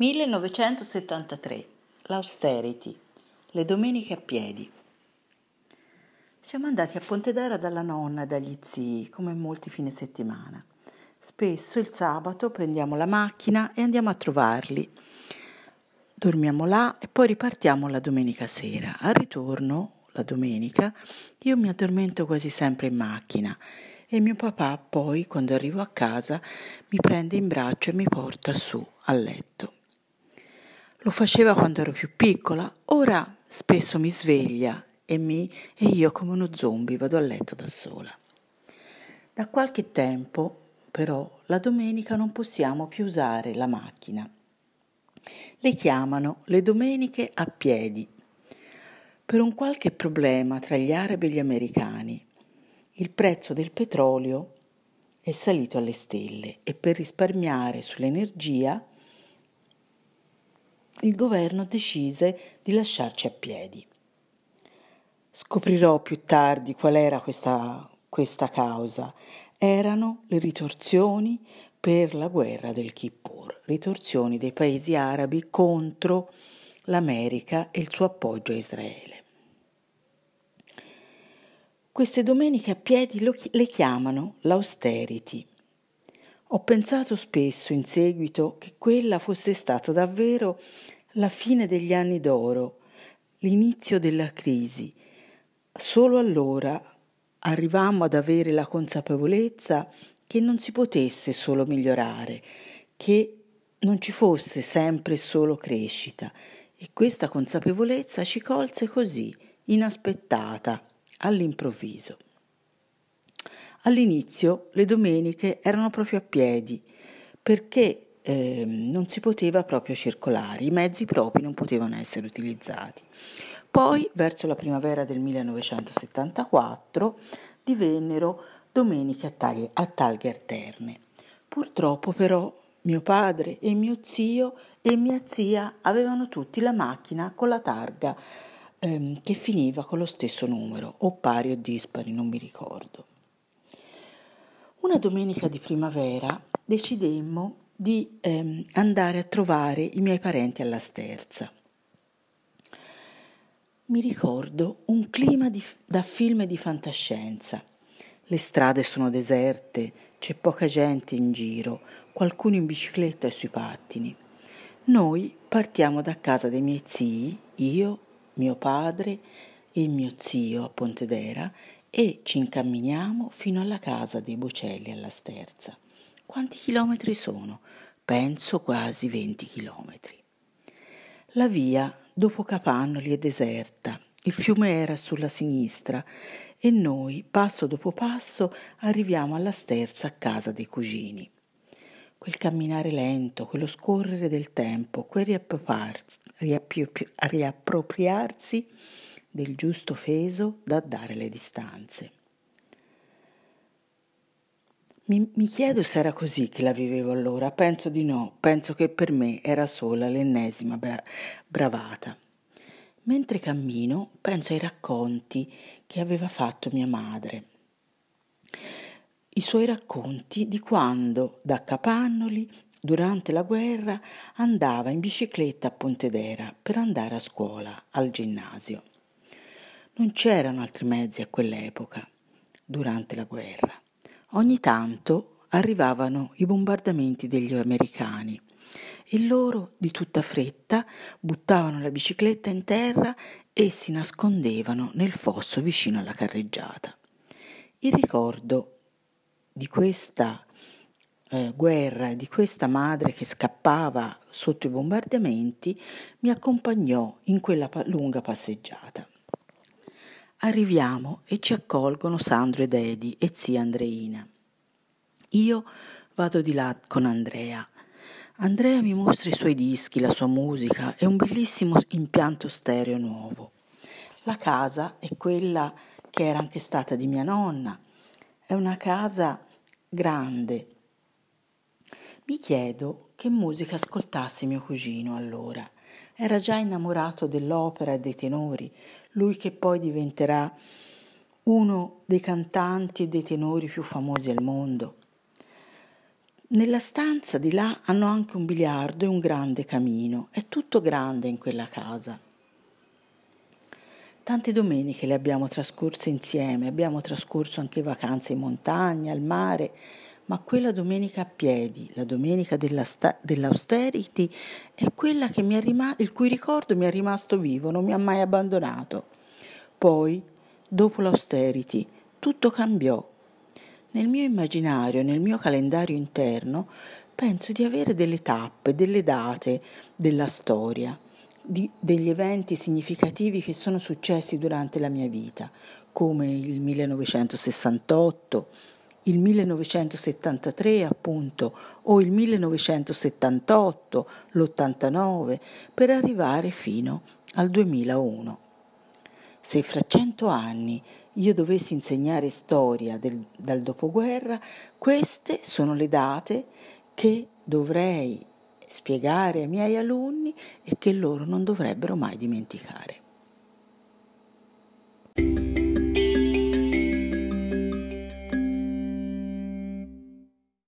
1973. L'austerity. Le domeniche a piedi. Siamo andati a Pontedera dalla nonna e dagli zii, come molti fine settimana. Spesso il sabato prendiamo la macchina e andiamo a trovarli. Dormiamo là e poi ripartiamo la domenica sera. Al ritorno, la domenica, io mi addormento quasi sempre in macchina e mio papà poi, quando arrivo a casa, mi prende in braccio e mi porta su al letto. Lo faceva quando ero più piccola, ora spesso mi sveglia e, mi, e io come uno zombie vado a letto da sola. Da qualche tempo, però, la domenica non possiamo più usare la macchina. Le chiamano le domeniche a piedi. Per un qualche problema tra gli arabi e gli americani, il prezzo del petrolio è salito alle stelle e per risparmiare sull'energia il governo decise di lasciarci a piedi. Scoprirò più tardi qual era questa, questa causa. Erano le ritorsioni per la guerra del Kippur, ritorsioni dei paesi arabi contro l'America e il suo appoggio a Israele. Queste domeniche a piedi lo, le chiamano l'austerity ho pensato spesso in seguito che quella fosse stata davvero la fine degli anni d'oro, l'inizio della crisi. Solo allora arrivammo ad avere la consapevolezza che non si potesse solo migliorare, che non ci fosse sempre solo crescita e questa consapevolezza ci colse così, inaspettata, all'improvviso. All'inizio le domeniche erano proprio a piedi perché eh, non si poteva proprio circolare, i mezzi propri non potevano essere utilizzati. Poi, verso la primavera del 1974, divennero domeniche a, taglie, a talghe alterne. Purtroppo però mio padre e mio zio e mia zia avevano tutti la macchina con la targa ehm, che finiva con lo stesso numero, o pari o dispari, non mi ricordo. Una domenica di primavera decidemmo di ehm, andare a trovare i miei parenti alla sterza. Mi ricordo un clima di, da film di fantascienza. Le strade sono deserte, c'è poca gente in giro, qualcuno in bicicletta e sui pattini. Noi partiamo da casa dei miei zii, io, mio padre e mio zio a Pontedera e ci incamminiamo fino alla casa dei Bocelli alla Sterza. Quanti chilometri sono? Penso quasi 20 chilometri. La via dopo Capannoli è deserta, il fiume era sulla sinistra e noi, passo dopo passo, arriviamo alla sterza a casa dei cugini. Quel camminare lento, quello scorrere del tempo, quel riappropriarsi del giusto feso da dare le distanze. Mi, mi, chiedo se era così che la vivevo allora, penso di no, penso che per me era sola l'ennesima bra- bravata. Mentre cammino penso ai racconti che aveva fatto mia madre. I suoi racconti di quando da Capannoli durante la guerra andava in bicicletta a Pontedera per andare a scuola, al ginnasio. Non c'erano altri mezzi a quell'epoca, durante la guerra. Ogni tanto arrivavano i bombardamenti degli americani e loro, di tutta fretta, buttavano la bicicletta in terra e si nascondevano nel fosso vicino alla carreggiata. Il ricordo di questa eh, guerra di questa madre che scappava sotto i bombardamenti mi accompagnò in quella pa- lunga passeggiata. Arriviamo e ci accolgono Sandro ed Edi e zia Andreina. Io vado di là con Andrea. Andrea mi mostra i suoi dischi, la sua musica e un bellissimo impianto stereo nuovo. La casa è quella che era anche stata di mia nonna. È una casa grande. Mi chiedo che musica ascoltasse mio cugino allora. Era già innamorato dell'opera e dei tenori, lui che poi diventerà uno dei cantanti e dei tenori più famosi al mondo. Nella stanza di là hanno anche un biliardo e un grande camino, è tutto grande in quella casa. Tante domeniche le abbiamo trascorse insieme, abbiamo trascorso anche vacanze in montagna, al mare, ma quella domenica a piedi, la domenica della sta- dell'austerity, è quella rima- il cui ricordo mi è rimasto vivo, non mi ha mai abbandonato. Poi, dopo l'austerity, tutto cambiò. Nel mio immaginario, nel mio calendario interno, penso di avere delle tappe, delle date della storia, di, degli eventi significativi che sono successi durante la mia vita, come il 1968, il 1973 appunto o il 1978, l'89, per arrivare fino al 2001. Se fra cento anni io dovessi insegnare storia del, dal dopoguerra, queste sono le date che dovrei spiegare ai miei alunni e che loro non dovrebbero mai dimenticare.